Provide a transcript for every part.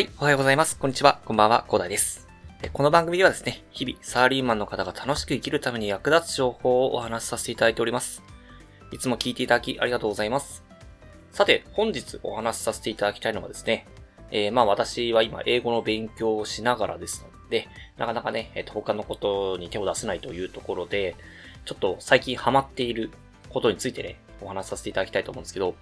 はい、おはようございます。こんにちは。こんばんは、コーダです。この番組ではですね、日々、サラリーマンの方が楽しく生きるために役立つ情報をお話しさせていただいております。いつも聞いていただきありがとうございます。さて、本日お話しさせていただきたいのはですね、えーまあ私は今英語の勉強をしながらですので、なかなかね、えっと他のことに手を出せないというところで、ちょっと最近ハマっていることについてね、お話しさせていただきたいと思うんですけど、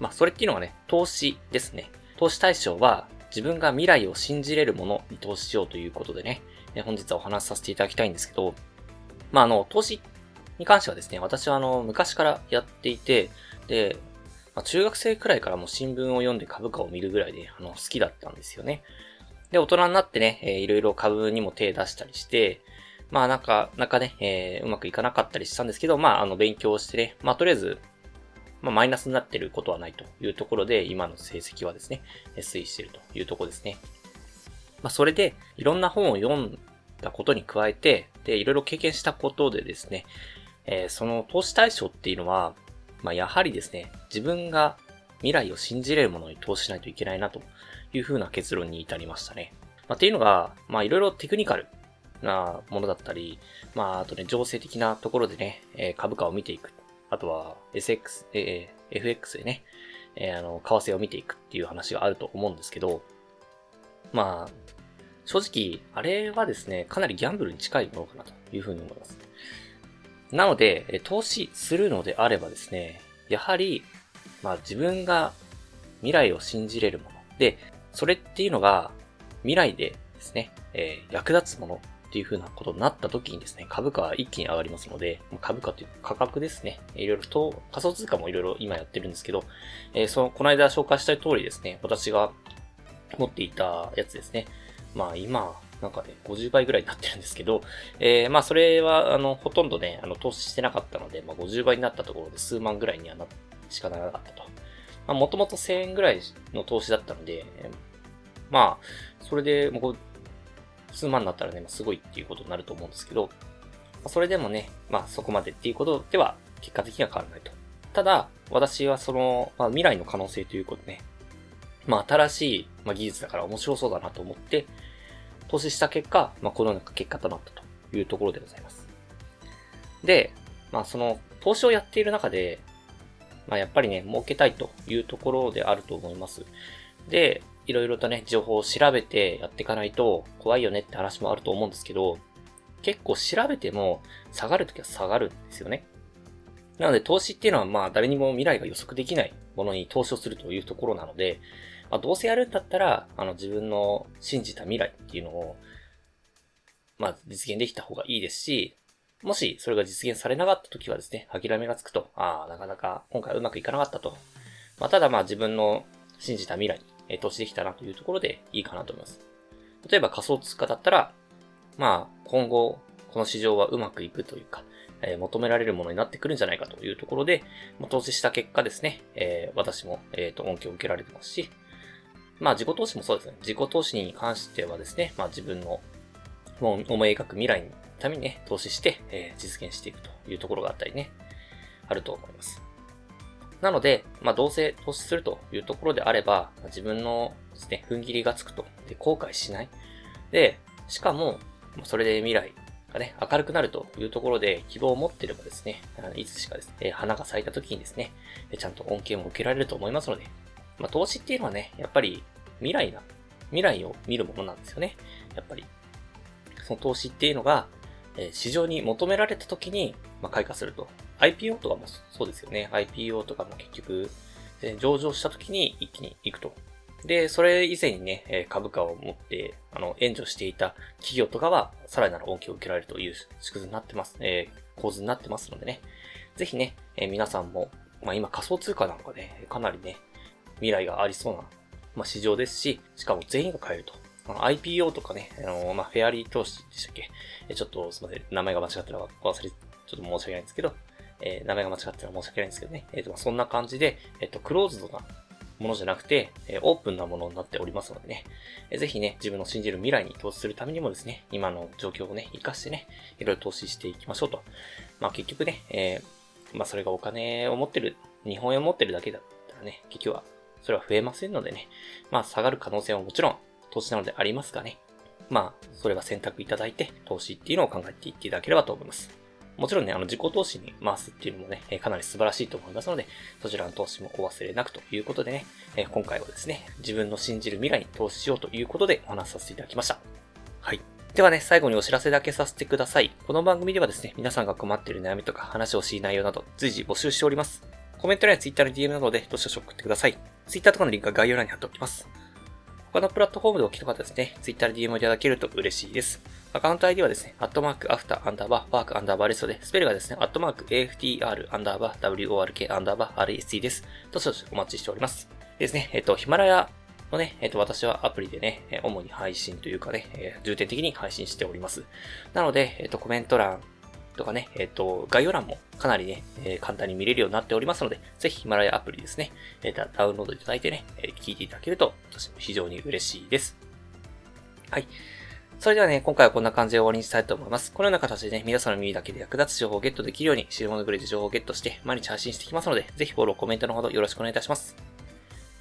まあそれっていうのはね、投資ですね。投資対象は自分が未来を信じれるものに投資しようということでね、え本日はお話しさせていただきたいんですけど、まああの、投資に関してはですね、私はあの、昔からやっていて、で、まあ、中学生くらいからも新聞を読んで株価を見るぐらいで、あの、好きだったんですよね。で、大人になってね、えーいろいろ株にも手出したりして、まあなんか、なんかね、えーうまくいかなかったりしたんですけど、まああの、勉強してね、まあとりあえず、まあマイナスになってることはないというところで、今の成績はですね、推移しているというところですね。まあそれで、いろんな本を読んだことに加えて、で、いろいろ経験したことでですね、えーその投資対象っていうのは、まあやはりですね、自分が未来を信じれるものに投資しないといけないなというふうな結論に至りましたね。まあっていうのが、まあいろいろテクニカルなものだったり、まああとね、情勢的なところでね、えー株価を見ていく。あとは SX、えー FX でね、えーあの、為替を見ていくっていう話があると思うんですけど、まあ、正直、あれはですね、かなりギャンブルに近いものかなというふうに思います。なので、投資するのであればですね、やはり、まあ自分が未来を信じれるもの。で、それっていうのが未来でですね、えー役立つものっていう風なことになった時にですね、株価は一気に上がりますので、株価という価格ですね、いろいろと仮想通貨もいろいろ今やってるんですけど、えーその、この間紹介した通りですね、私が持っていたやつですね。まあ今、なんかね、50倍ぐらいになってるんですけど、えー、まあそれは、あの、ほとんどね、あの、投資してなかったので、まあ50倍になったところで数万ぐらいにはな、しかならなかったと。まあもともと1000円ぐらいの投資だったので、まあ、それで、もう、数万になったらね、すごいっていうことになると思うんですけど、まそれでもね、まあそこまでっていうことでは、結果的には変わらないと。ただ、私はその、まあ未来の可能性ということね、まあ新しい、まあ、技術だから面白そうだなと思って、投資した結果、まあこのような結果となったというところでございます。で、まあその、投資をやっている中で、まあやっぱりね、儲けたいというところであると思います。で、いろいろとね、情報を調べてやっていかないと怖いよねって話もあると思うんですけど、結構調べても下がるときは下がるんですよね。なので投資っていうのはまあ誰にも未来が予測できないものに投資をするというところなので、まあ、どうせやるんだったら、あの自分の信じた未来っていうのを、まあ実現できた方がいいですし、もしそれが実現されなかった時はですね、諦めがつくと、ああ、なかなか今回うまくいかなかったと。まあただまあ自分の信じた未来え投資できたなというところでいいかなと思います。例えば仮想通貨だったら、まあ今後この市場はうまくいくというか、えー求められるものになってくるんじゃないかというところで、ま投資した結果ですね、えー私も、えーと恩恵を受けられてますし、まあ自己投資もそうですね。自己投資に関してはですね、まあ自分のもう思い描く未来のためにね、投資して、えー実現していくというところがあったりね、あると思います。なので、まあどうせ投資するというところであれば、まあ自分のですね、踏ん切りがつくと。で、後悔しない。で、しかも、まあそれで未来がね、明るくなるというところで希望を持ってればですね、いつしかですね、花が咲いた時にですね、ちゃんと恩恵も受けられると思いますので、まあ投資っていうのはね、やっぱり未来な、未来を見るものなんですよね。やっぱり。その投資っていうのが、市場に求められた時に、まあ、開花すると。IPO とかもそうですよね。IPO とかも結局、え上場した時に一気に行くと。で、それ以前にね、株価を持って、あの、援助していた企業とかは、さらなる恩恵を受けられるという仕組みになってます、えー構図になってますのでね。ぜひね、えー皆さんも、まあ今仮想通貨なんかね、かなりね、未来がありそうな、まあ市場ですし、しかも全員が買えると。IPO とかね、あの、まあ、フェアリー投資でしたっけ？ちょっと、すみません、名前が間違ったら忘れ、ちょっと申し訳ないんですけど、えー名前が間違ってたら申し訳ないんですけどね。えっ、と、まそんな感じで、えっ、と、クローズドなものじゃなくて、えオープンなものになっておりますのでね、えーぜひね、自分の信じる未来に投資するためにもですね、今の状況をね、活かしてね、いろいろ投資していきましょうと。まあ結局ね、えまあそれがお金を持ってる、日本円を持ってるだけだったらね、結局は、それは増えませんのでね、まあ下がる可能性はもちろん投資なのでありますがね。まあ、それは選択いただいて、投資っていうのを考えていっていただければと思います。もちろんね、あの、自己投資に回すっていうのもね、かなり素晴らしいと思いますので、そちらの投資もお忘れなくということでね、今回はですね、自分の信じる未来に投資しようということでお話しさせていただきました。はい。ではね、最後にお知らせだけさせてください。この番組ではですね、皆さんが困っている悩みとか話をしい内容など随時募集しております。コメント欄や Twitter の DM などでどしどし送ってください。Twitter とかのリンクは概要欄に貼っておきます。他のプラットフォームでお聞きの方ですね、Twitter で DM をいただけると嬉しいです。アカウント ID はですね、アットマークアフターアンダーバーワークアンダーバーレストで、スペルがですね、アットマーク AFTR アンダーバー WORK アンダーバー RST です。どしどしお待ちしております。ですね、えっと、ヒマラヤのね、えっ、と、私はアプリでね、主に配信というかね、重点的に配信しております。なので、えっ、と、コメント欄とかね、えっ、と、概要欄もかなりね、えー、簡単に見れるようになっておりますので、ぜひヒマラヤアプリですね、えー、ダウンロードいただいてね、え聞いていただけると、私も非常に嬉しいです。はい。それではね、今回はこんな感じで終わりにしたいと思います。このような形でね、皆さんの耳だけで役立つ情報をゲットできるように、知るものグレで情報をゲットして、毎日配信していきますので、ぜひフォロー、コメントのほどよろしくお願いいたします。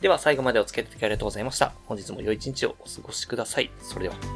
では最後までお付き合いいただきありがとうございました。本日も良い一日をお過ごしください。それでは。